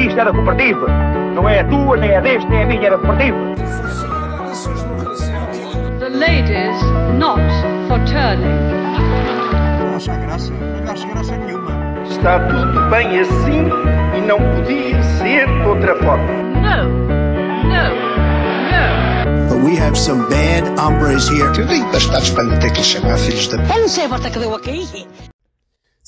Isto da cooperativa. Não é a tua, nem é deste, nem a minha, da cooperativa. The ladies not for turning. Não acha graça? Não acha graça nenhuma. Está tudo bem assim e não podia ser de outra forma. No, no, no. But we have some bad hombres here. Eu digo bastados para não ter que lhe chamar filhos da. Eu não sei a volta que deu aqui.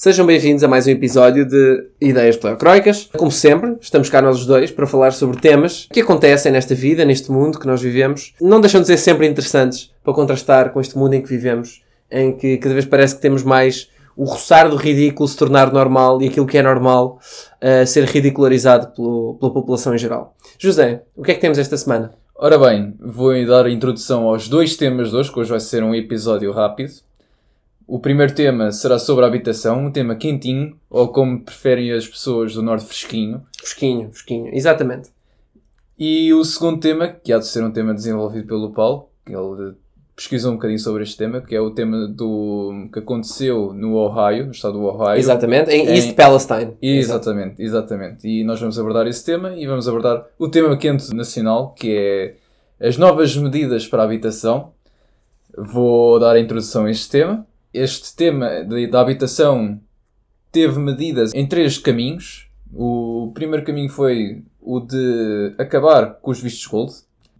Sejam bem-vindos a mais um episódio de Ideias Pleocroicas. Como sempre, estamos cá nós os dois para falar sobre temas que acontecem nesta vida, neste mundo que nós vivemos. Não deixam de ser sempre interessantes para contrastar com este mundo em que vivemos, em que cada vez parece que temos mais o roçar do ridículo se tornar normal e aquilo que é normal uh, ser ridicularizado pelo- pela população em geral. José, o que é que temos esta semana? Ora bem, vou dar a introdução aos dois temas de hoje, que hoje vai ser um episódio rápido. O primeiro tema será sobre a habitação, um tema quentinho, ou como preferem as pessoas do Norte fresquinho. Fresquinho, fresquinho, exatamente. E o segundo tema, que há de ser um tema desenvolvido pelo Paulo, que ele pesquisou um bocadinho sobre este tema, que é o tema do que aconteceu no Ohio, no estado do Ohio. Exatamente, em Em- East Palestine. Exatamente, exatamente. E nós vamos abordar esse tema e vamos abordar o tema quente nacional, que é as novas medidas para a habitação. Vou dar a introdução a este tema. Este tema de- da habitação teve medidas em três caminhos. O primeiro caminho foi o de acabar com os vistos gold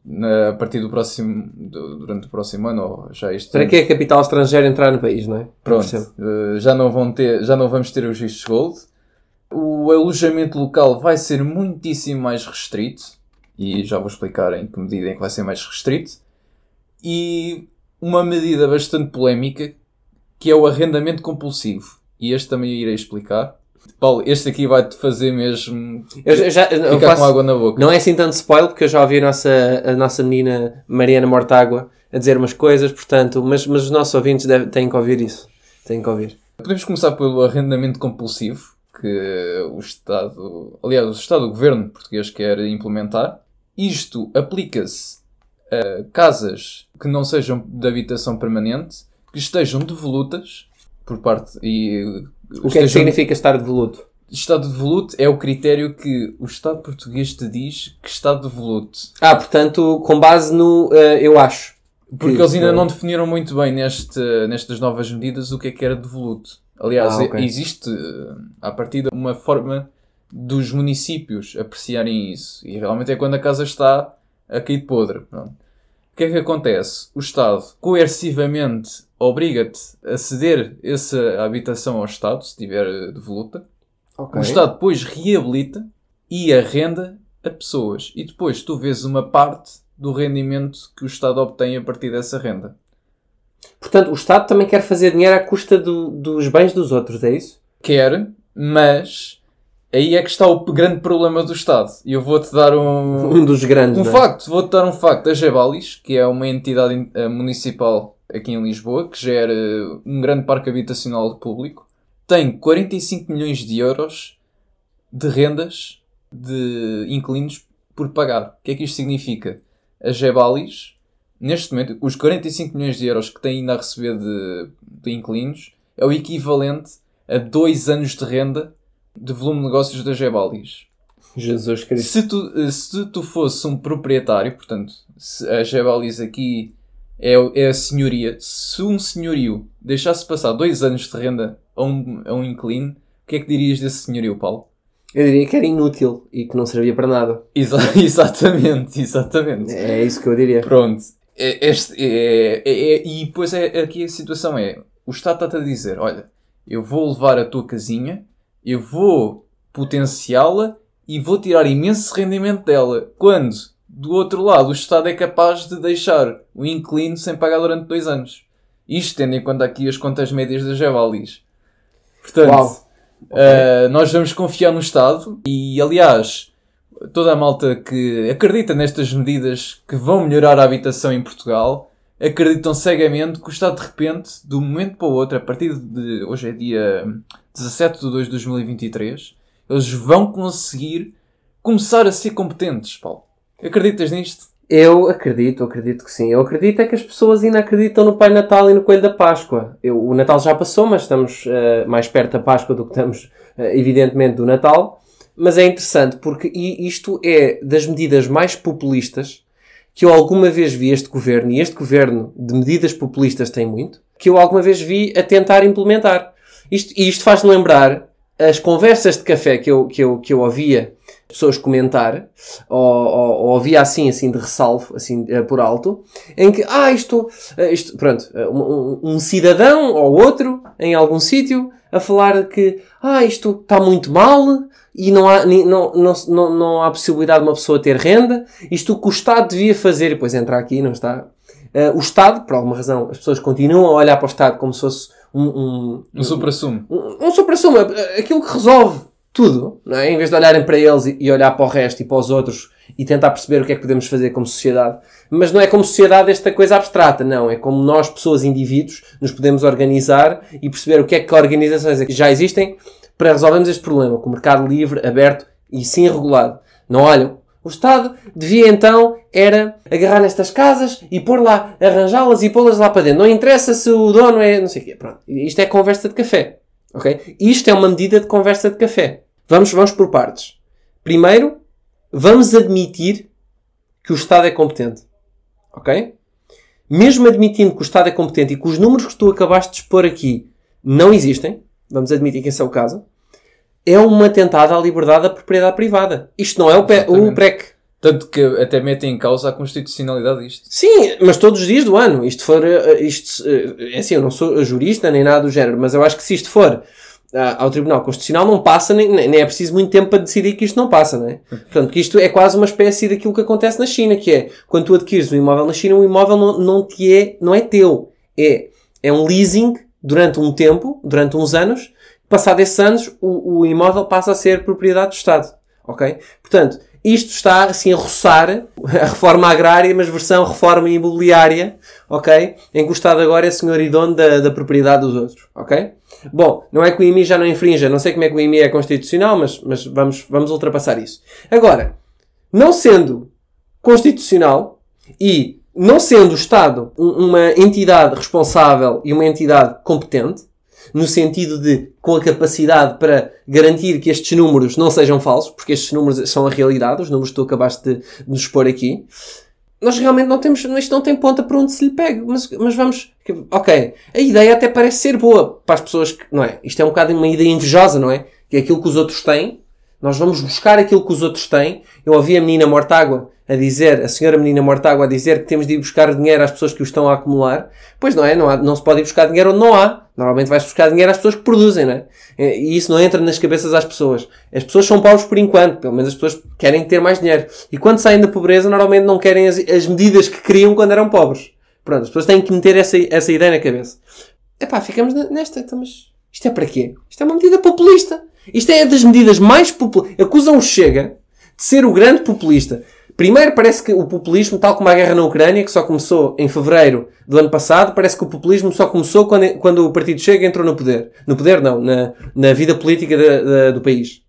na- a partir do próximo durante o próximo ano ou já este Para que a capital estrangeira entrar no país, não é? Pronto, eh, já não, vão ter, já não vamos ter os vistos gold. O alojamento local vai ser muitíssimo mais restrito. E já vou explicar em que medida em que vai ser mais restrito. E uma medida bastante polémica, que é o arrendamento compulsivo. E este também irei explicar. Paulo, este aqui vai-te fazer mesmo Eu já, eu ficar faço- com água na boca. Não é assim tanto spoiler, porque eu já ouvi a nossa, a nossa menina Mariana Mortágua a dizer umas coisas, portanto, mas, mas os nossos ouvintes devem, têm que ouvir isso. Têm que ouvir. Podemos começar pelo arrendamento compulsivo, que o Estado, aliás, o Estado, o Governo português quer implementar. Isto aplica-se a casas que não sejam de habitação permanente, estejam devolutas por parte e O que é que significa estar de voluto? Estado devoluto é o critério que o Estado português te diz que está devoluto. Ah, portanto, com base no eh, eu acho. Porque Que- eles ainda que- não definiram muito bem neste, nestas novas medidas o que é que era devoluto. Aliás, Ah, ok. existe eh, à partida uma forma dos municípios apreciarem isso. E realmente é quando a casa está a cair de podre. Pronto. O que é que acontece? O Estado coercivamente obriga-te a ceder essa habitação ao Estado, se tiver eh, devoluta. Ok. O Estado depois reabilita e arrenda a pessoas. E depois tu vês uma parte do rendimento que o Estado obtém a partir dessa renda. Portanto, o Estado também quer fazer dinheiro à custa do- dos bens dos outros, é isso? Quer, mas aí é que está o grande problema do Estado. E eu vou-te dar um, Um dos grandes. um é? facto. Vou-te dar um facto. A Gebalis, que é uma entidade eh, municipal aqui em Lisboa, que gera um grande parque habitacional público, tem 45 milhões de euros de rendas de inquilinos por pagar. O que é que isto significa? A Gebalis, neste momento, os 45 milhões de euros que tem ainda a receber de, de inquilinos é o equivalente a dois anos de renda de volume de negócios da Gebalis. Jesus Cristo. Se tu, se tu fosse um proprietário, portanto, se a Gebalis aqui é, é a senhoria, se um senhorio deixasse passar dois anos de renda a um, a um inquilino, o que é que dirias desse senhorio, Paulo? Eu diria que era inútil e que não servia para nada. Exa- exatamente, exatamente. É isso que eu diria. Pronto. É- Este, é, é- é- e depois é, aqui a situação é: o Estado está-te a dizer, olha, eu vou levar a tua casinha, eu vou potenciá-la e vou tirar imenso rendimento dela. Quando, do outro lado, o Estado é capaz de deixar o inquilino sem pagar durante dois anos. Isto tendo em conta aqui as contas médias da Gevalis. Portanto. Uh, nós vamos confiar no Estado e, aliás, toda a malta que acredita nestas medidas que vão melhorar a habitação em Portugal acreditam cegamente que o Estado, de repente, de um momento para o outro, a partir de hoje é dia 17 de 2 de 2023, eles vão conseguir começar a ser competentes, Paulo. Acreditas nisto? Eu acredito, acredito que sim. Eu acredito é que as pessoas ainda acreditam no Pai Natal e no Coelho da Páscoa. Eu, o Natal já passou, mas estamos eh, mais perto da Páscoa do que estamos, eh, evidentemente, do Natal. mas é interessante porque isto é das medidas mais populistas que eu alguma vez vi este governo, e este governo de medidas populistas tem muito, que eu alguma vez vi a tentar implementar. Isto, e isto faz-me lembrar as conversas de café que eu, que eu, que eu ouvia pessoas comentar, ou, ou, ou ouvia assim, assim de ressalvo, assim eh, por alto, em que, ah, isto, eh, isto pronto, eh, um, um- um cidadão ou outro em algum sítio a falar que, ah, isto está muito mal e não há, não, não, não, não há possibilidade de uma pessoa ter renda, isto o que o Estado devia fazer, e depois entra aqui, não está? Eh, o Estado, por alguma razão, as pessoas continuam a olhar para o Estado como se fosse um, um, Um supra-sumo. um, um supra-sumo, eh, aquilo que resolve tudo, não é? Em vez de olharem para eles e, olhar para o resto e para os outros e tentar perceber o que é que podemos fazer como sociedade. Mas não é como sociedade esta coisa abstrata, não. É como nós, pessoas, indivíduos, nos podemos organizar e perceber o que é que organizações é que já existem para resolvermos este problema, com o mercado livre, aberto e sim regulado. Não olham. O Estado devia então era agarrar nestas casas e pôr lá, arranjá-las e pô-las lá para dentro. Não interessa se o dono é não sei o quê. Pronto. Isto é conversa de café. Ok? Isto é uma medida de conversa de café. Vamos, vamos por partes. Primeiro, vamos admitir que o Estado é competente. Ok? Mesmo admitindo que o Estado é competente e que os números que tu acabaste de expor aqui não existem, vamos admitir que esse é o caso, é um atentado à liberdade da propriedade privada. Isto não é o, PE o Exatamente. PREC. Tanto que até metem em causa a constitucionalidade disto. Sim, mas todos os dias do ano. Isto for, eh, isto, eh, é assim, eu não sou jurista nem nada do género, mas eu acho que se isto for ah, ao Tribunal Constitucional não passa, nem, nem é preciso muito tempo para decidir que isto não passa, não é? Portanto, que isto é quase uma espécie daquilo que acontece na China, que é, quando tu adquires um imóvel na China, o imóvel não, não te é, não é teu. É, é um leasing durante um tempo, durante uns anos, passado esses anos, o, o imóvel passa a ser propriedade do Estado. Ok? Portanto, isto está assim a roçar a reforma agrária, mas versão reforma imobiliária, ok? Em que o Estado agora é senhor e dono da, da propriedade dos outros, ok? Bom, não é que o IMI já não infrinja, não sei como é que o IMI é constitucional, mas, mas vamos, vamos ultrapassar isso. Agora, não sendo constitucional e não sendo o Estado um- uma entidade responsável e uma entidade competente, no sentido de com a capacidade para garantir que estes números não sejam falsos, porque estes números são a realidade, os números que tu acabaste de, nos expor aqui, nós realmente não temos, isto não tem ponta para onde se lhe pegue, mas, mas vamos, ok, a ideia até parece ser boa para as pessoas que, não é? Isto é um bocado uma ideia invejosa, não é? Que é aquilo que os outros têm, nós vamos buscar aquilo que os outros têm. Eu ouvi a menina Mortágua a dizer, a senhora menina Mortágua a dizer que temos de ir buscar dinheiro às pessoas que o estão a acumular. Pois não é, não, há, não se pode ir buscar dinheiro onde não há. Normalmente vai-se buscar dinheiro às pessoas que produzem, não é? E isso não entra nas cabeças das pessoas. As pessoas são pobres por enquanto, pelo menos as pessoas querem ter mais dinheiro. E quando saem da pobreza, normalmente não querem as, as medidas que queriam quando eram pobres. Pronto, as pessoas têm que meter essa, essa ideia na cabeça. Epá, ficamos nesta, então, mas isto é para quê? Isto é uma medida populista. Isto é das medidas mais populistas. Acusam o Chega de ser o grande populista. Primeiro, parece que o populismo, tal como a guerra na Ucrânia, que só começou em fevereiro do ano passado, parece que o populismo só começou quando, quando o Partido Chega entrou no poder. No poder, não, na, na vida política do país.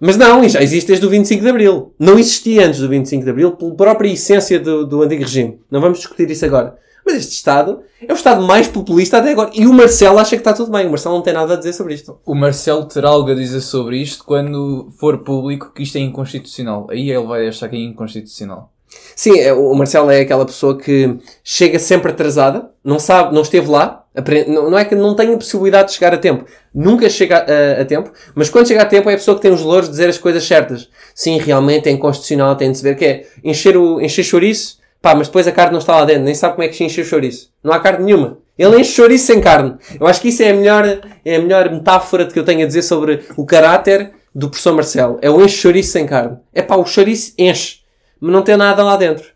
Mas não, já existe desde o 25 de Abril. Não existia antes do 25 de Abril, pela própria essência do, do antigo regime. Não vamos discutir isso agora. Mas este Estado é o Estado mais populista até agora. E o Marcelo acha que está tudo bem. O Marcelo não tem nada a dizer sobre isto. O Marcelo terá algo a dizer sobre isto quando for público que isto é inconstitucional. Aí ele vai achar que é inconstitucional. Sim, é- o Marcelo é aquela pessoa que chega sempre atrasada, não sabe, não esteve lá, apre- não é que não tenha possibilidade de chegar a tempo, nunca chega a, a tempo, mas quando chega a tempo é a pessoa que tem os louros de dizer as coisas certas. Sim, realmente é inconstitucional, tem de se ver que é encher, o, encher chouriço, pá, mas depois a carne não está lá dentro, nem sabe como é que se enche o chouriço. Não há carne nenhuma. Ele enche chouriço sem carne. Eu acho que isso é a melhor, é a melhor metáfora que eu tenho a dizer sobre o caráter do professor Marcelo. É o enche chouriço sem carne. É pá, o chouriço enche mas não tem nada lá dentro.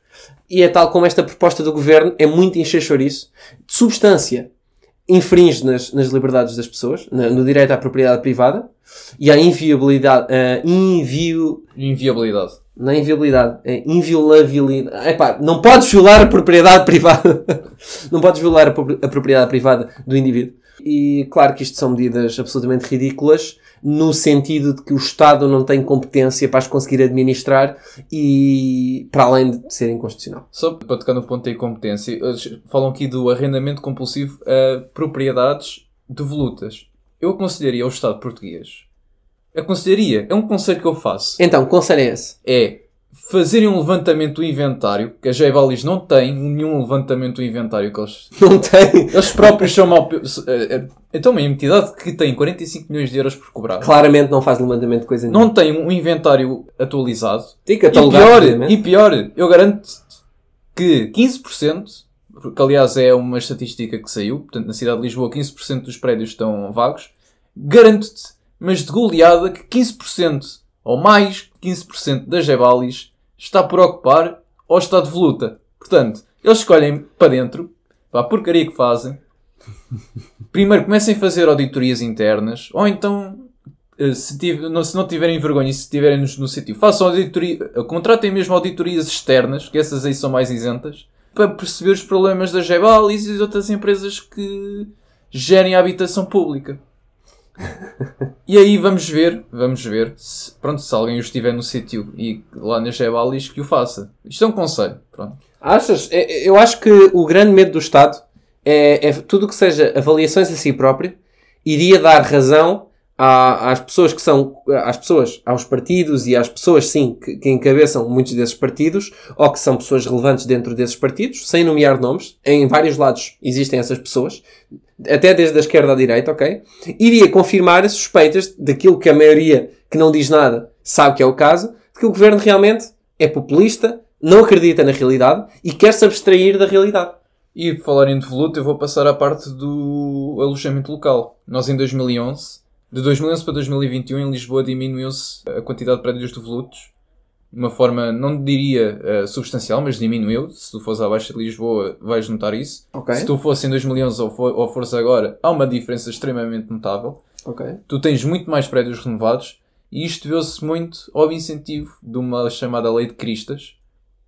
E é tal como esta proposta do governo é muito encher chouriço. De substância, infringe nas, nas liberdades das pessoas, na- no direito à propriedade privada e à inviolabilidade, a invio, Inviabilidade. Não é inviolabilidade, é inviolabilidade. Epá, não podes violar a propriedade privada. não podes violar a, pro- a propriedade privada do indivíduo. E claro que isto são medidas absolutamente ridículas, no sentido de que o Estado não tem competência para as conseguir administrar e para além de ser inconstitucional. Só para tocar no ponto da incompetência, falam aqui do arrendamento compulsivo a propriedades devolutas. Eu aconselharia ao Estado português aconselharia, é um conselho que eu faço, Então, que conselho é esse? é fazerem um levantamento do inventário, que a J-Ballis não tem nenhum levantamento do inventário que eles Não tem. Eles próprios são mal. Então, uma entidade que tem 45 milhões de euros por cobrar Claramente não faz levantamento de coisa nenhuma. não tem um inventário atualizado. Tem que E catalogar, pior, e pior, eu garanto que 15%, porque aliás é uma estatística que saiu, portanto, na cidade de Lisboa 15% dos prédios estão vagos. Garanto-te, mas de goleada, que 15% ou mais de 15% das Jebalis está por ocupar ou está de voluta. Portanto, eles escolhem para dentro, para a porcaria que fazem. Primeiro comecem a fazer auditorias internas, ou então, eh, se, tiv- não- se não tiverem vergonha e se estiverem no, no sítio, façam auditoria, contratem mesmo auditorias externas, que essas aí são mais isentas, para perceber os problemas da Gebalis e de outras empresas que gerem a habitação pública. E aí vamos ver, vamos ver, se, pronto, se alguém estiver no sítio e lá na Gebalis que o faça. Isto é um conselho, pronto. Achas? É- Eu acho que o grande medo do Estado é, é tudo que seja avaliações a si próprio iria dar razão à- às pessoas que são, às pessoas, aos partidos e às pessoas, sim, que, que encabeçam muitos desses partidos ou que são pessoas relevantes dentro desses partidos, sem nomear nomes. Em vários lados existem essas pessoas, até desde a esquerda à direita, ok? Iria confirmar as suspeitas daquilo que a maioria que não diz nada sabe que é o caso, de que o governo realmente é populista, não acredita na realidade e quer se abstrair da realidade. E por falar em devoluto, eu vou passar à parte do alojamento local. Nós em 2011, de 2011 para 2021, em Lisboa diminuiu-se a quantidade de prédios devolutos de uma forma, não diria eh, substancial, mas diminuiu. Se tu fores abaixo de Lisboa, vais notar isso. Ok. Se tu fosse em 2011 ou, for, ou fores agora, há uma diferença extremamente notável. Ok. Tu tens muito mais prédios renovados e isto deu-se muito ao incentivo de uma chamada Lei de Cristas,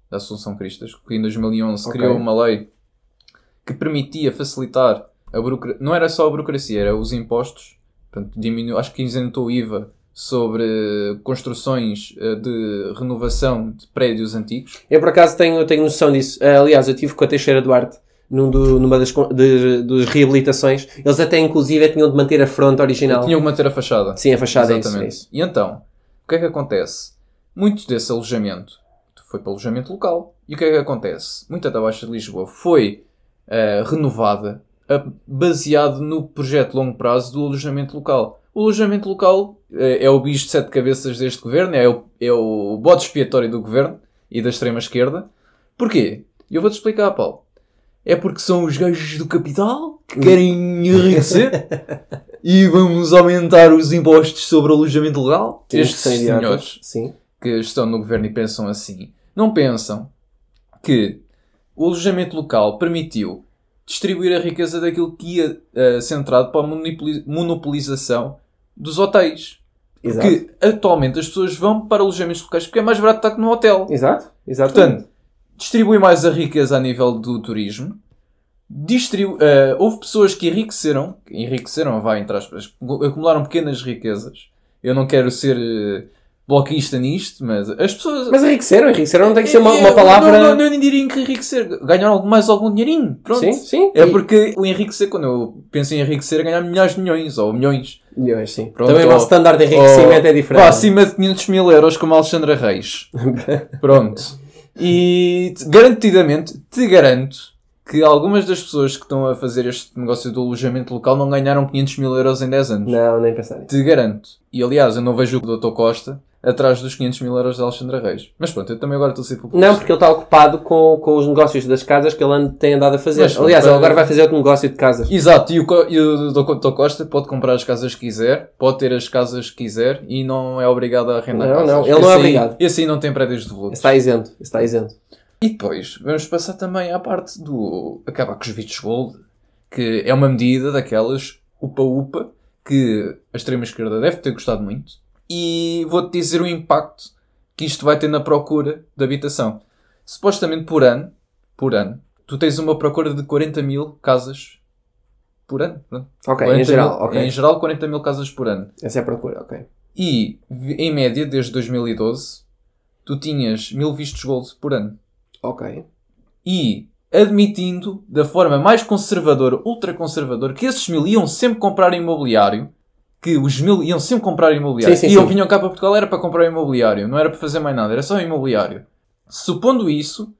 da Assunção Cristas, que em 2011 Ok. criou uma lei que permitia facilitar a burocracia. Não era só a burocracia, era os impostos. Portanto, diminuiu, acho que isentou o IVA sobre construções eh, de renovação de prédios antigos. Eu por acaso tenho, tenho noção disso. Ah, aliás, eu tive com a Teixeira Duarte num do- numa das, de, das reabilitações. Eles até inclusive tinham de manter a fronte original. Tinham que manter a fachada. Sim, a fachada é isso, Exatamente. é isso. E então, o que é que acontece? Muito desse alojamento foi para alojamento local. E o que é que acontece? Muita da Baixa de Lisboa foi eh, renovada eh, baseado no projeto de longo prazo do alojamento local. O alojamento local eh, é o bicho de sete cabeças deste governo, é o, é o bode expiatório do governo e da extrema-esquerda. Porquê? Eu vou-te explicar, Paulo. É porque são os gajos do capital que querem enriquecer e vamos aumentar os impostos sobre o alojamento legal. Temos Estes senhores Sim. que estão no governo e pensam assim, não pensam que o alojamento local permitiu distribuir a riqueza daquilo que ia eh, centrado para a monopoli- monopolização dos hotéis. Exato. Que atualmente as pessoas vão para alojamentos locais porque é mais barato estar que no hotel. Exato. Exato. Portanto, distribui mais a riqueza a nível do turismo. Distribu eh, houve pessoas que enriqueceram, que enriqueceram, vai entre aspas, acumularam pequenas riquezas. Eu não quero ser eh, bloquista nisto, mas as pessoas. Mas enriqueceram, enriqueceram não tem que ser uma, É, uma palavra. Não, não, não, eu nem diria enriquecer. Ganhar algo- mais algum dinheirinho. Pronto. Sim, sim. É E- porque o enriquecer, quando eu penso em enriquecer, é ganhar milhares de milhões ou milhões. Milhões, sim. Pronto, Também o ou- nosso standard de enriquecimento ou- é diferente. Vá, acima de 500 mil euros como a Alexandra Reis. Pronto. E te- garantidamente, te garanto que algumas das pessoas que estão a fazer este negócio do alojamento local não ganharam 500 mil euros em 10 anos. Não, nem pensar nisso. Te garanto. E aliás, eu não vejo o Dr. Costa atrás dos 500 mil euros da Alexandra Reis. Mas pronto, eu também agora estou a ser populista. Não, porque ele está ocupado com, com os negócios das casas que ele tem andado a fazer. Mas, Aliás, para- ele agora vai fazer outro negócio de casas. Exato, e o, e o Dr. Costa pode comprar as casas que quiser, pode ter as casas que quiser e não é obrigado a arrendar Não, casas. não, ele não é aí- obrigado. Esse aí não tem prédios de volutos. Está isento. Está isento. E depois, vamos passar também à parte do acabar com os vistos gold, que é uma medida daquelas upa-upa que a extrema-esquerda deve ter gostado muito. E vou-te dizer o impacto que isto vai ter na procura de habitação. Supostamente por ano, por ano, tu tens uma procura de 40 mil casas por ano. pronto. Ok, 40 em geral. mil- ok. Em geral, 40 mil casas por ano. Essa é a procura, ok. E, em média, desde 2012, tu tinhas mil vistos gold por ano. Ok. e admitindo da forma mais conservadora, ultra conservadora, que esses mil iam sempre comprar imobiliário, que os mil iam sempre comprar imobiliário. Sim, sim, e sim. vinham cá para Portugal era para comprar imobiliário, não era para fazer mais nada, era só imobiliário. Supondo isso,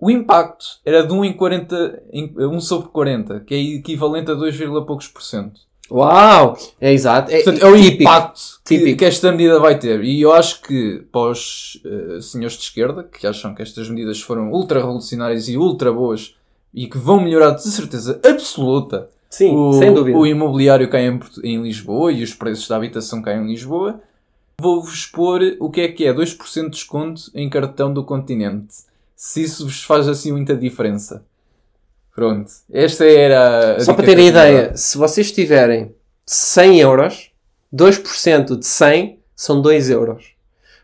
o impacto era de 1 em 40, em 1 sobre 40, que é equivalente a 2, poucos por cento. Uau! É exato. É, Portanto, é o típico. impacto que, Típico. que esta medida vai ter. E eu acho que para os eh, senhores de esquerda, que acham que estas medidas foram ultra revolucionárias e ultra boas e que vão melhorar de certeza absoluta Sim, o, sem dúvida. o imobiliário cá em, em Lisboa e os preços da habitação cá em Lisboa, vou-vos expor o que é que é 2% de desconto em cartão do continente. Se isso vos faz assim muita diferença. Pronto. Esta era a Só para terem ideia, se vocês tiverem 100 euros, 2% de 100 são 2 euros.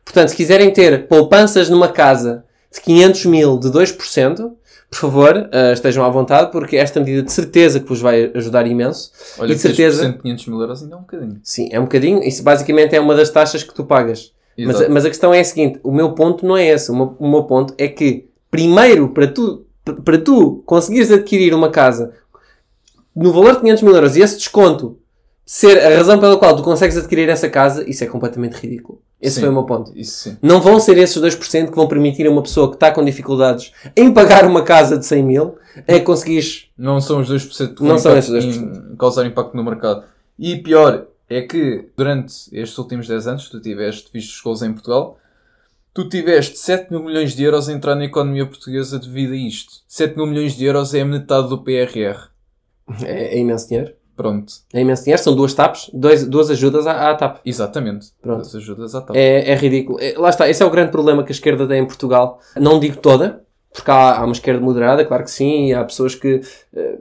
Portanto, se quiserem ter poupanças numa casa de 500 mil de 2%, por favor, eh, estejam à vontade, porque esta medida de certeza que vos vai ajudar imenso. Olha, e de certeza. 3% de 500 mil euros ainda é um bocadinho. Sim, é um bocadinho. Isso basicamente é uma das taxas que tu pagas. Mas, mas a questão é a seguinte: o meu ponto não é esse. O meu, o meu ponto é que, primeiro, para tu, para tu conseguires adquirir uma casa no valor de 500 mil euros e esse desconto ser a razão pela qual tu consegues adquirir essa casa, isso é completamente ridículo. Esse Sim. foi o meu ponto. Isso. Não vão ser esses 2% que vão permitir a uma pessoa que está com dificuldades em pagar uma casa de 100 mil a conseguires. Não são os 2% que Não vão são impact- esses 2%. em- causar impacto no mercado. E pior é que durante estes últimos 10 anos tu tiveste vistos gols em Portugal, tu tiveste 7 mil milhões de euros a entrar na economia portuguesa devido a isto. 7 mil milhões de euros é a metade do PRR. É, é imenso dinheiro. Pronto. É imenso dinheiro. São duas TAPs, dois, duas ajudas à, à TAP. Exatamente. Pronto. Das ajudas à TAP. É, é ridículo. É, lá está, esse é o grande problema que a esquerda tem em Portugal. Não digo toda, porque há, há uma esquerda moderada, claro que sim, e há pessoas que. eh,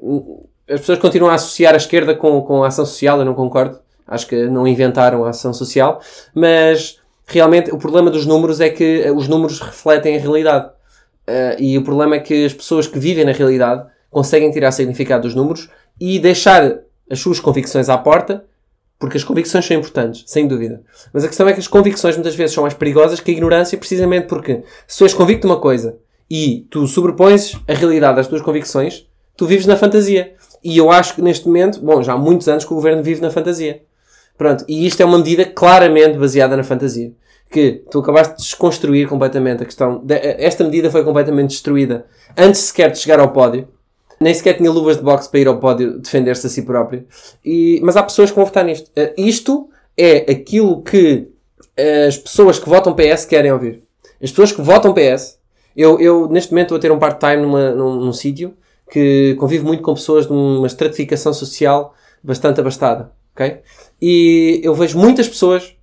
as pessoas continuam a associar a esquerda com, com a ação social, eu não concordo. Acho que não inventaram a ação social, mas realmente o problema dos números é que eh, os números refletem a realidade. Eh, e o problema é que as pessoas que vivem na realidade conseguem tirar significado dos números e deixar as suas convicções à porta, porque as convicções são importantes, sem dúvida. Mas a questão é que as convicções muitas vezes são mais perigosas que a ignorância, precisamente porque se tu és convicto de uma coisa e tu sobrepões a realidade às tuas convicções, tu vives na fantasia. E eu acho que neste momento, bom, já há muitos anos que o governo vive na fantasia. Pronto, e isto é uma medida claramente baseada na fantasia. Que tu acabaste de desconstruir completamente a questão. de- esta medida foi completamente destruída antes sequer de chegar ao pódio. Nem sequer tinha luvas de boxe para ir ao pódio defender-se a si próprio. E, mas há pessoas que vão votar nisto. Eh, isto é aquilo que eh, as pessoas que votam PS querem ouvir. As pessoas que votam PS. Eu, eu neste momento, a ter um part-time num, num sítio que convivo muito com pessoas de uma estratificação social bastante abastada. ok? E eu vejo muitas pessoas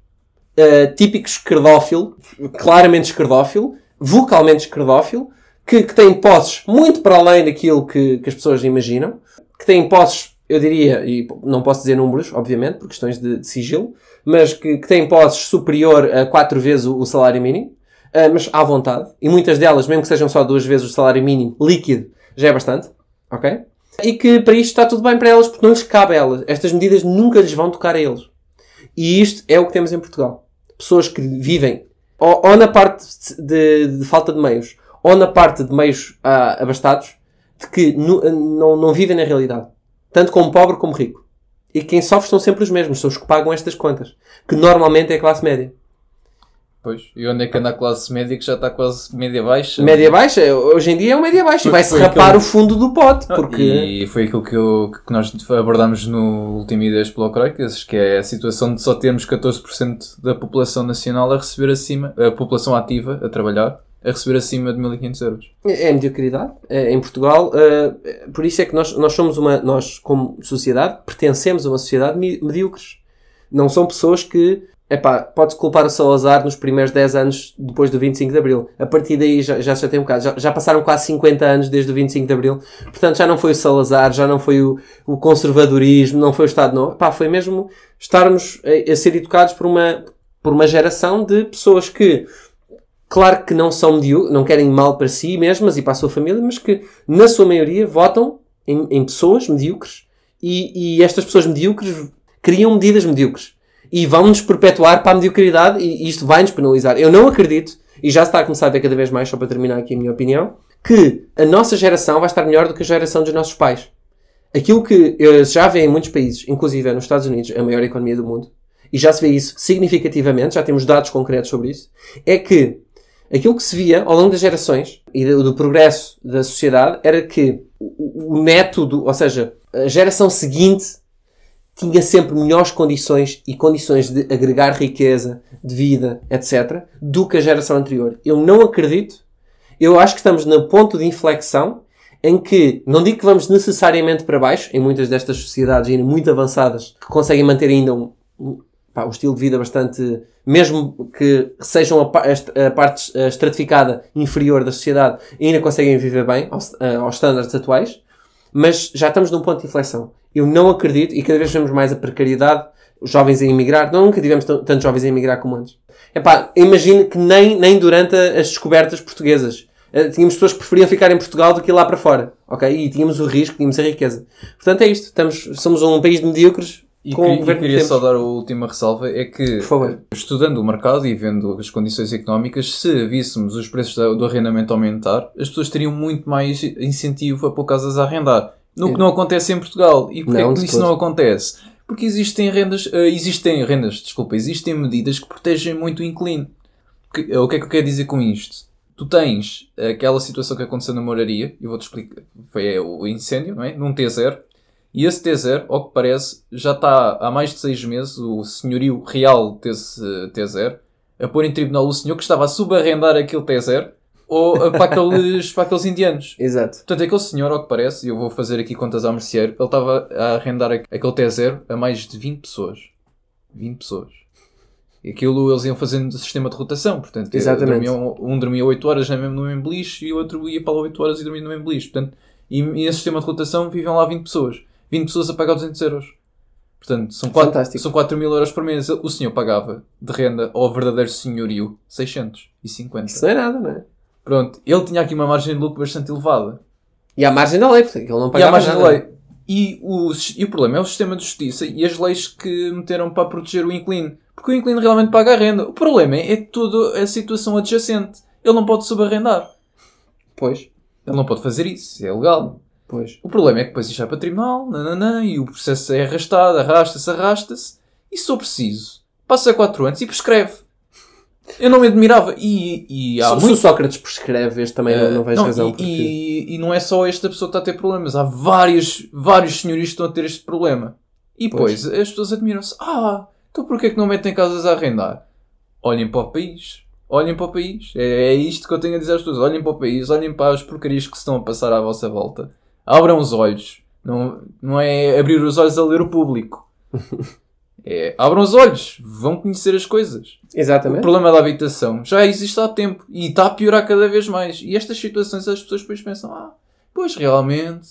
uh, típico esquerdófilo, claramente esquerdófilo, vocalmente esquerdófilo, que, que têm posses muito para além daquilo que, que as pessoas imaginam, que têm posses, eu diria, e não posso dizer números, obviamente, por questões de, de sigilo, mas que, que têm posses superior a quatro vezes o, o salário mínimo, uh, mas à vontade, e muitas delas, mesmo que sejam só duas vezes o salário mínimo líquido, já é bastante, ok? E que para isto está tudo bem para elas, porque não lhes cabe a elas. Estas medidas nunca lhes vão tocar a eles. E isto é o que temos em Portugal. Pessoas que vivem ou, ou na parte de, de falta de meios, ou na parte de meios ah, abastados, de que nu- não, não vivem na realidade. Tanto como pobre como rico. E quem sofre são sempre os mesmos, são os que pagam estas contas. Que normalmente é a classe média. Pois. E onde é que anda a classe média que já está quase média baixa? Média baixa, hoje em dia é uma média baixa. E vai-se rapar o fundo do pote. Ah, Porque... E foi aquilo que, eu, que nós abordámos no último Ideias Pelocroicas, que é a situação de só termos 14% da população nacional a receber acima, a população ativa a trabalhar, a receber acima de 1500 euros. É mediocridade. É, em Portugal, eh, por isso é que nós, nós somos uma, nós como sociedade, pertencemos a uma sociedade medíocres. Não são pessoas que, epá, pode-se culpar o Salazar nos primeiros 10 anos depois do 25 de Abril. A partir daí já, já, já tem um bocado, já, já passaram quase 50 anos desde o 25 de Abril. Portanto, já não foi o Salazar, já não foi o, o conservadorismo, não foi o Estado Novo. Epá, foi mesmo estarmos a, a ser educados por uma, por uma geração de pessoas que claro que não são medíocres, não querem mal para si mesmas e para a sua família, mas que, na sua maioria, votam em, em pessoas medíocres e, e estas pessoas medíocres criam medidas medíocres e vão-nos perpetuar para a mediocridade e, isto vai-nos penalizar. Eu não acredito, e já se está a começar a ver cada vez mais, só para terminar aqui a minha opinião, que a nossa geração vai estar melhor do que a geração dos nossos pais. aquilo que já vê em muitos países, inclusive nos Estados Unidos, a maior economia do mundo, e já se vê isso significativamente, já temos dados concretos sobre isso, é que aquilo que se via ao longo das gerações e do, do progresso da sociedade era que o, o neto, do, ou seja, a geração seguinte tinha sempre melhores condições e condições de agregar riqueza, de vida, etc., do que a geração anterior. Eu não acredito. Eu acho que estamos no ponto de inflexão em que, não digo que vamos necessariamente para baixo, em muitas destas sociedades ainda muito avançadas, que conseguem manter ainda um, um, pá, um estilo de vida bastante, mesmo que sejam a, a, parte eh, estratificada inferior da sociedade, ainda conseguem viver bem aos, eh, aos estándares atuais, mas já estamos num ponto de inflexão. Eu não acredito, e cada vez vemos mais a precariedade, os jovens a emigrar, não, nunca tivemos tantos jovens a emigrar como antes. Epá, imagino que nem, nem durante as descobertas portuguesas. eh, Tínhamos pessoas que preferiam ficar em Portugal do que ir lá para fora, ok? E tínhamos o risco, tínhamos a riqueza. Portanto é isto, estamos, somos um país de medíocres E, com queria- o governo e que queria temos. só dar a última ressalva, é que favor. estudando o mercado e vendo as condições económicas, se víssemos os preços do arrendamento aumentar, as pessoas teriam muito mais incentivo a pôr casas a arrendar. No que É. não acontece em Portugal. E porquê é que isso não acontece? Porque existem rendas, eh, existem rendas, desculpa, existem medidas que protegem muito o inquilino. Que- eh, o que é que eu quero dizer com isto? Tu tens aquela situação que aconteceu na moraria, e vou-te explicar, foi eh, o incêndio, não é? Num T0, e esse T0, ao que parece, já está há mais de seis meses, o senhorio real desse T0, a pôr em tribunal o senhor que estava a subarrendar aquele T0 ou eh, para aqueles, para aqueles indianos. Exato. Portanto, aquele senhor, ao que parece, e eu vou fazer aqui contas ao merceeiro, ele estava a arrendar aqu- aquele T0 a mais de 20 pessoas. 20 pessoas. E aquilo eles iam fazendo sistema de rotação, portanto, Exatamente. dormiam- um dormia 8 horas mesmo- no mesmo beliche e o outro ia para lá 8 horas e dormia no mesmo beliche. Portanto, e, e nesse sistema de rotação viviam lá 20 pessoas. 20 pessoas a pagar 200 euros. Portanto, são 4, Fantástico. são 4 mil euros por mês. O senhor pagava de renda ao verdadeiro senhorio 650. Isso não é nada, não é? Pronto, ele tinha aqui uma margem de lucro bastante elevada. E à margem da lei, porque ele não E pagava margem de nada. lei. E o, e o problema é o sistema de justiça e as leis que meteram para proteger o inquilino. Porque o inquilino realmente paga a renda. O problema é toda a situação adjacente. Ele não pode subarrendar. Pois, Ele não pode fazer isso. É legal. Pois. O problema é que depois isto vai para tribunal, nananã, e o processo é arrastado, arrasta-se, arrasta-se. E se eu preciso, passa 4 anos e prescreve. Eu não me admirava. E, e há Se, se muito o Sócrates prescreve, este também não, não vejo não, razão. e, porque... e, e não é só esta pessoa que está a ter problemas. Há vários, vários senhores que estão a ter este problema. E Pois. depois as pessoas admiram-se. Ah, então porquê que não metem casas a arrendar? Olhem para o país. Olhem para o país. É, é isto que eu tenho a dizer às pessoas. Olhem para o país. Olhem para as porcarias que se estão a passar à vossa volta. Abram os olhos. Não, não é abrir os olhos a ler o público. É, abram os olhos. Vão conhecer as coisas. O Exatamente. problema da habitação já existe há tempo e está a piorar cada vez mais. E estas situações as pessoas depois pensam: ah, pois realmente,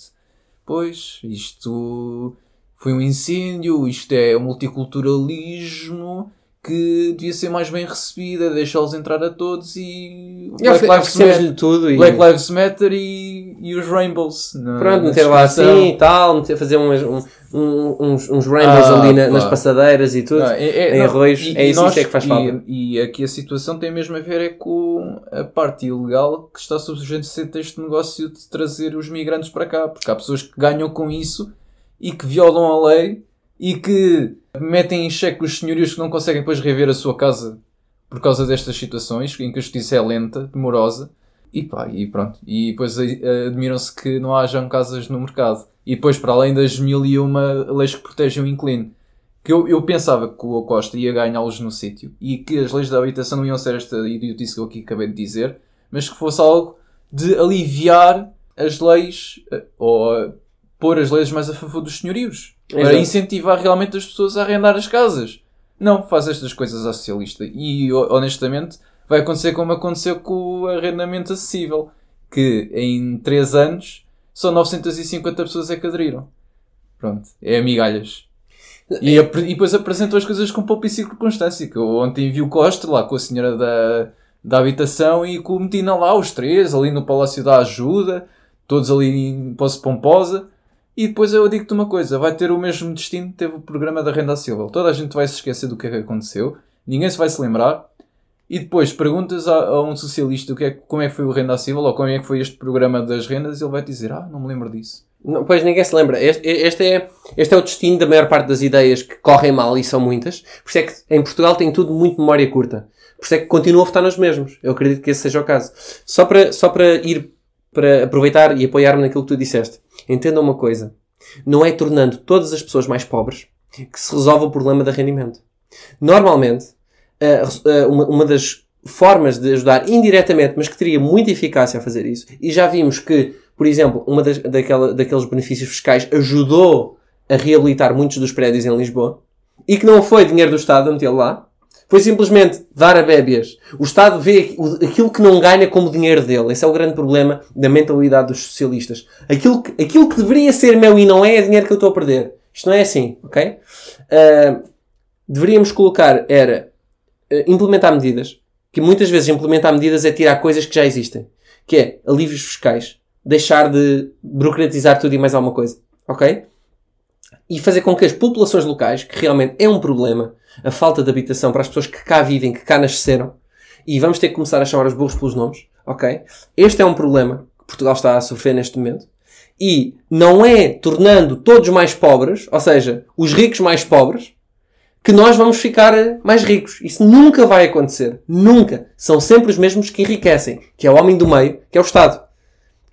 pois isto foi um incêndio, isto é um multiculturalismo que devia ser mais bem recebida, deixá-los entrar a todos e E ofe- oferecemos-lhe tudo e Black Lives Matter e, e os Rainbows. na- pronto, meter lá assim e tal, meter, fazer uns, um- um- uns, uns rainbows Ah, ali na- nas passadeiras e tudo. Não, é, é- em arroz, e- é isso, nós- isso é que faz e- falta. E, aqui a situação tem mesmo a ver é com a parte ilegal que está subjacente a este negócio de trazer os migrantes para cá. Porque há pessoas que ganham com isso e que violam a lei e que metem em xeque os senhorios que não conseguem depois rever a sua casa por causa destas situações em que a justiça é lenta, demorosa. E pá, e pronto. E depois eh, admiram-se que não hajam casas no mercado. E depois, para além das mil e uma leis que protegem o inquilino, que eu, eu pensava que o Acosta ia ganhá-los no sítio e que as leis da habitação não iam ser esta idiotice que eu aqui acabei de dizer, mas que fosse algo de aliviar as leis eh, ou eh, pôr as leis mais a favor dos senhorios para Exato. incentivar realmente as pessoas a arrendar as casas. Não, faz estas coisas à socialista e ho- honestamente vai acontecer como aconteceu com o arrendamento acessível, que em 3 anos só 950 pessoas é que aderiram. Pronto, é migalhas. E, apre- e depois apresentam as coisas com pouco e circunstância. Que ontem vi o Costa lá com a senhora da, da habitação e com o Metina lá, os três, ali no Palácio da Ajuda, todos ali em posse pomposa. E depois eu digo-te uma coisa: vai ter o mesmo destino que teve o programa da Renda Silva. Toda a gente vai se esquecer do que é que aconteceu, ninguém se vai se lembrar. E depois perguntas a, a um socialista o que é, como é que foi o Renda Civil ou como é que foi este programa das rendas, ele vai dizer: Ah, não me lembro disso. Não, pois ninguém se lembra. Este, este é, este é o destino da maior parte das ideias que correm mal e são muitas. Por isso é que em Portugal tem tudo muito memória curta. Por isso é que continua a votar nos mesmos. Eu acredito que esse seja o caso. Só para, só para ir, para aproveitar e apoiar-me naquilo que tu disseste. Entenda uma coisa. Não é tornando todas as pessoas mais pobres que se resolve o problema de rendimento. Normalmente, uma, uma das formas de ajudar indiretamente, mas que teria muita eficácia a fazer isso, e já vimos que, por exemplo, uma das, daquela, daqueles benefícios fiscais ajudou a reabilitar muitos dos prédios em Lisboa, e que não foi dinheiro do Estado a metê-lo lá, foi simplesmente dar a bébias. O Estado vê aquilo que não ganha como dinheiro dele. Esse é o grande problema da mentalidade dos socialistas. Aquilo que, aquilo que deveria ser meu e não é, é dinheiro que eu estou a perder. Isto não é assim, ok? Uh, deveríamos colocar, era, implementar medidas, que muitas vezes implementar medidas é tirar coisas que já existem. Que é alívios fiscais. Deixar de burocratizar tudo e mais alguma coisa. Ok? E fazer com que as populações locais, que realmente é um problema, a falta de habitação para as pessoas que cá vivem, que cá nasceram, e vamos ter que começar a chamar os burros pelos nomes, ok? Este é um problema que Portugal está a sofrer neste momento. E não é tornando todos mais pobres, ou seja, os ricos mais pobres, que nós vamos ficar mais ricos. Isso nunca vai acontecer. Nunca. São sempre os mesmos que enriquecem, que é o homem do meio, que é o Estado.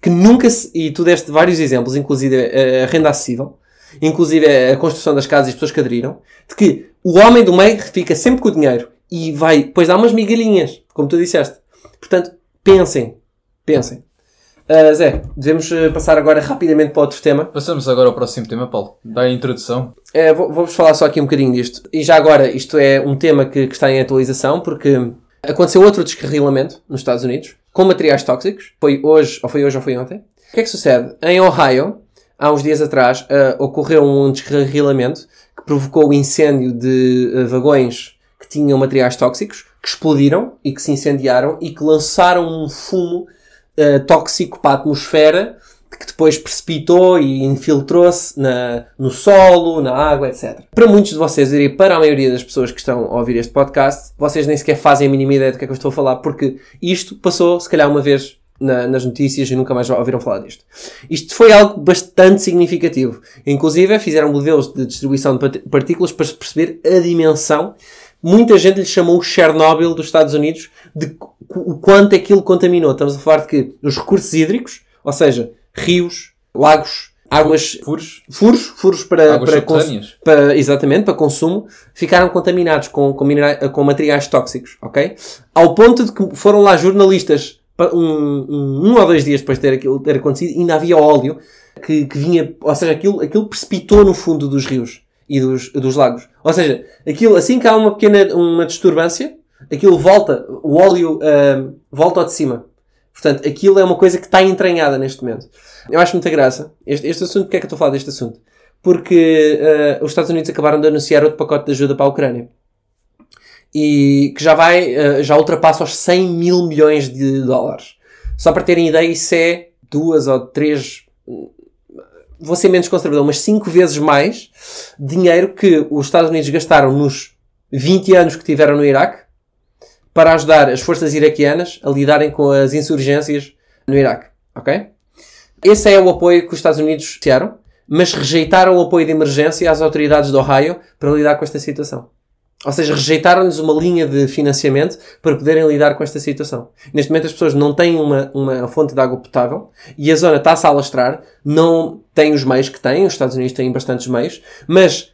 Que nunca se, e tu deste vários exemplos, inclusive a renda acessível, inclusive a construção das casas e as pessoas que aderiram, de que o homem do meio fica sempre com o dinheiro e vai, depois dá umas migalhinhas, como tu disseste. Portanto, pensem, pensem. Uh, Zé, devemos uh, passar agora rapidamente para outro tema. Passamos agora ao próximo tema, Paulo. Dá a introdução. Uh, Vou-vos falar só aqui um bocadinho disto. E já agora, isto é um tema que, que está em atualização, porque aconteceu outro descarrilamento nos Estados Unidos, com materiais tóxicos. Foi hoje, ou foi hoje ou foi ontem. O que é que sucede? Em Ohio, há uns dias atrás, uh, ocorreu um descarrilamento que provocou o incêndio de uh, vagões que tinham materiais tóxicos, que explodiram e que se incendiaram e que lançaram um fumo uh, tóxico para a atmosfera que depois precipitou e infiltrou-se no solo, na água, etc. Para muitos de vocês, diria para a maioria das pessoas que estão a ouvir este podcast, vocês nem sequer fazem a mínima ideia do que é que eu estou a falar, porque isto passou, se calhar, uma vez na, nas notícias e nunca mais ouviram falar disto. Isto foi algo bastante significativo. Inclusive, fizeram modelos de distribuição de partículas para perceber a dimensão. Muita gente lhe chamou o Chernobyl dos Estados Unidos de o quanto aquilo contaminou. Estamos a falar de que os recursos hídricos, ou seja, rios, lagos, águas, furos, furos, furos para, águas para, subterrâneas. para, exatamente, para consumo, ficaram contaminados com, com, minerais, com materiais tóxicos, ok? Ao ponto de que foram lá jornalistas um, um, um ou dois dias depois de ter aquilo ter acontecido, ainda havia óleo que, que vinha, ou seja, aquilo, aquilo precipitou no fundo dos rios e dos, dos lagos. Ou seja, aquilo, assim que há uma pequena uma disturbância, aquilo volta, o óleo uh, volta ao de cima. Portanto, aquilo é uma coisa que está entranhada neste momento. Eu acho muita graça. Este, este assunto, porque é que eu estou a falar deste assunto? Porque uh, os Estados Unidos acabaram de anunciar outro pacote de ajuda para a Ucrânia e que já vai, eh, já ultrapassa os 100 mil milhões de dólares. Só para terem ideia, isso é duas ou três, vou ser menos conservador, mas cinco vezes mais dinheiro que os Estados Unidos gastaram nos 20 anos que tiveram no Iraque para ajudar as forças iraquianas a lidarem com as insurgências no Iraque. Ok? Esse é o apoio que os Estados Unidos fizeram, mas rejeitaram o apoio de emergência às autoridades do Ohio para lidar com esta situação. Ou seja, rejeitaram-lhes uma linha de financiamento para poderem lidar com esta situação. Neste momento as pessoas não têm uma, uma fonte de água potável e a zona está-se a alastrar, não tem os meios que têm, os Estados Unidos têm bastantes meios, mas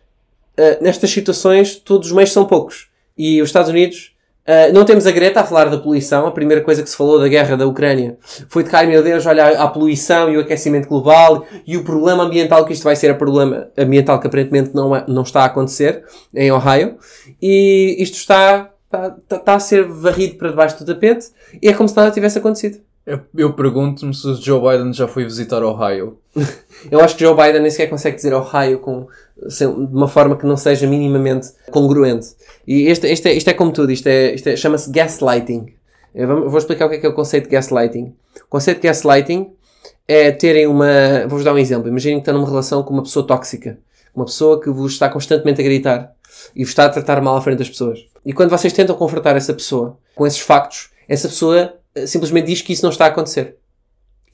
uh, nestas situações todos os meios são poucos. E os Estados Unidos Uh, não temos a Greta a falar da poluição. A primeira coisa que se falou da guerra da Ucrânia foi de ai meu Deus, olha a poluição e o aquecimento global e o problema ambiental que isto vai ser a problema ambiental que aparentemente não, é, não está a acontecer em Ohio. E isto está, está, está a ser varrido para debaixo do tapete e é como se nada tivesse acontecido. Eu, eu pergunto-me se Joe Biden já foi visitar Ohio. eu acho que Joe Biden nem sequer consegue dizer Ohio com, de uma forma que não seja minimamente congruente. E este, este é, isto é como tudo, isto, é, isto é, chama-se gaslighting. Eu vou explicar o que é, que é o conceito de gaslighting. O conceito de gaslighting é terem uma. Vou-vos dar um exemplo. Imaginem que estão numa relação com uma pessoa tóxica. Uma pessoa que vos está constantemente a gritar e vos está a tratar mal à frente das pessoas. E quando vocês tentam confrontar essa pessoa com esses factos, essa pessoa simplesmente diz que isso não está a acontecer.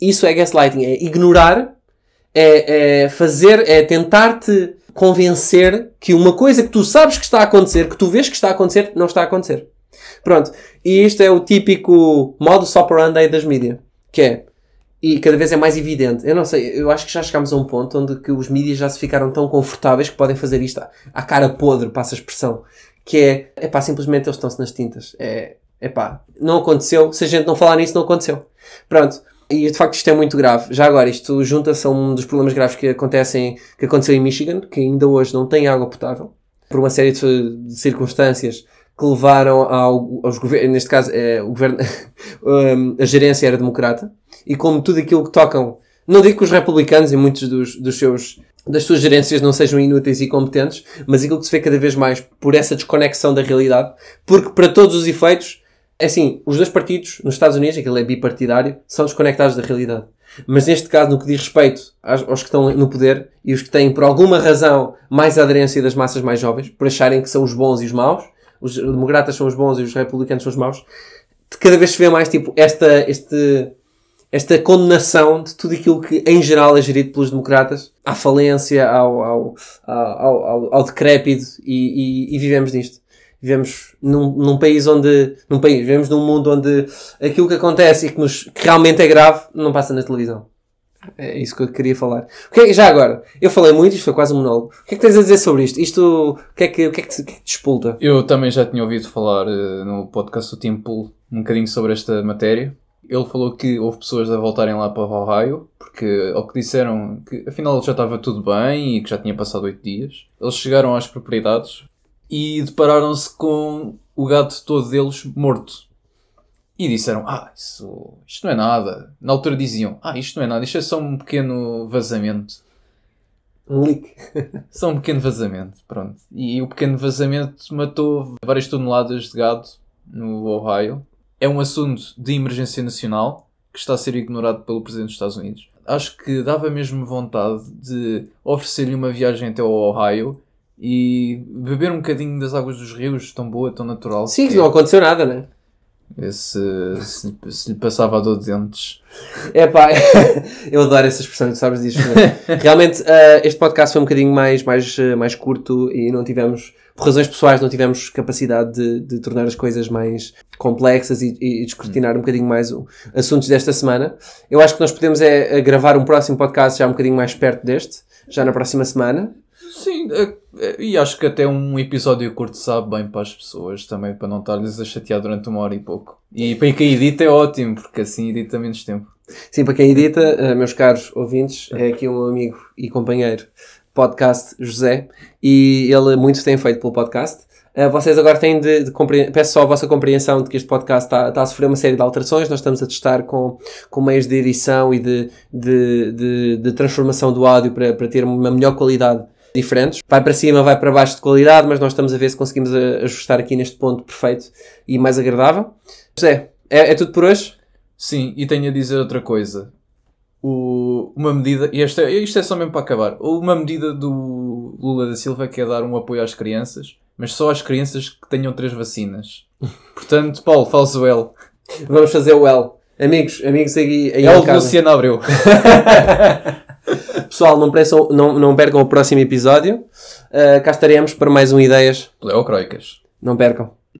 Isso é gaslighting, é ignorar é, é fazer, é tentar-te convencer que uma coisa que tu sabes que está a acontecer, que tu vês que está a acontecer, não está a acontecer. Pronto. E isto é o típico modus operandi das mídias. Que é, e cada vez é mais evidente. Eu não sei, eu acho que já chegámos a um ponto onde que os mídias já se ficaram tão confortáveis que podem fazer isto à, à cara podre, passa a expressão. Que é, é pá, simplesmente eles estão-se nas tintas. É, é pá, não aconteceu. Se a gente não falar nisso, não aconteceu. Pronto. E de facto isto é muito grave. Já agora, isto junta-se a um dos problemas graves que acontecem, que aconteceu em Michigan, que ainda hoje não tem água potável, por uma série de, circunstâncias que levaram ao, aos governos, neste caso é, o governo, a gerência era democrata, e como tudo aquilo que tocam, não digo que os republicanos e muitos dos, dos seus das suas gerências não sejam inúteis e competentes, mas aquilo que se vê cada vez mais por essa desconexão da realidade, porque para todos os efeitos, é assim, os dois partidos nos Estados Unidos, aquilo é bipartidário, são desconectados da realidade. Mas neste caso, no que diz respeito aos, que estão no poder e os que têm, por alguma razão, mais aderência das massas mais jovens, por acharem que são os bons e os maus, os democratas são os bons e os republicanos são os maus, cada vez se vê mais, tipo, esta, este, esta condenação de tudo aquilo que, em geral, é gerido pelos democratas, à falência, ao, ao, ao, ao, ao decrépido, e, e, e vivemos nisto. Vivemos num, num país onde, num país, vivemos num mundo onde aquilo que acontece e que, nos, que realmente é grave não passa na televisão. É isso que eu queria falar. O que é, já agora, eu falei muito, isto foi quase um monólogo. O que é que tens a dizer sobre isto? Isto, o que é que, o que, é que, te, é que te despolta? Eu também já tinha ouvido falar uh, no podcast do Tim Pool um bocadinho sobre esta matéria. Ele falou que houve pessoas a voltarem lá para o Ohio, porque ao que disseram que afinal já estava tudo bem e que já tinha passado oito dias. Eles chegaram às propriedades e depararam-se com o gado todo deles morto. E disseram, ah, isso, isto não é nada. Na altura diziam, ah, isto não é nada, isto é só um pequeno vazamento. Um leak. só um pequeno vazamento, pronto. E o pequeno vazamento matou várias toneladas de gado no Ohio. É um assunto de emergência nacional que está a ser ignorado pelo Presidente dos Estados Unidos. Acho que dava mesmo vontade de oferecer-lhe uma viagem até ao Ohio e beber um bocadinho das águas dos rios, tão boa, tão natural. Sim, que não aconteceu nada, né? Esse, se, se lhe passava a dor de dentes. É pá, eu adoro essa expressão, tu sabes disso. Né? Realmente, uh, este podcast foi um bocadinho mais, mais, uh, mais curto e não tivemos, por razões pessoais, não tivemos capacidade de, de tornar as coisas mais complexas e, e descortinar um bocadinho mais o assuntos desta semana. Eu acho que nós podemos é, gravar um próximo podcast já um bocadinho mais perto deste, já na próxima semana. Sim, é, é, e acho que até um episódio curto sabe bem para as pessoas também, para não estar-lhes a chatear durante uma hora e pouco. E para quem edita é ótimo, porque assim edita menos tempo. Sim, para quem edita, eh, meus caros ouvintes, é aqui um amigo e companheiro podcast José e ele muito tem feito pelo podcast. Uh, vocês agora têm de, de peço só a vossa compreensão de que este podcast está, está a sofrer uma série de alterações. Nós estamos a testar com, com meios de edição e de, de, de, de transformação do áudio para, para ter uma melhor qualidade diferentes. Vai para cima, vai para baixo de qualidade, mas nós estamos a ver se conseguimos eh, ajustar aqui neste ponto perfeito e mais agradável. José, é, é tudo por hoje? Sim, e tenho a dizer outra coisa. O, uma medida, e esta, isto é só mesmo para acabar, uma medida do Lula da Silva que é dar um apoio às crianças, mas só às crianças que tenham três vacinas. Portanto, Paulo, faz o L. Vamos fazer o L. Amigos, amigos aí, aí L de Luciano Abreu. Pessoal, não, não, não percam o próximo episódio. Uh, cá estaremos para mais um Ideias. Leocroicas. Não percam.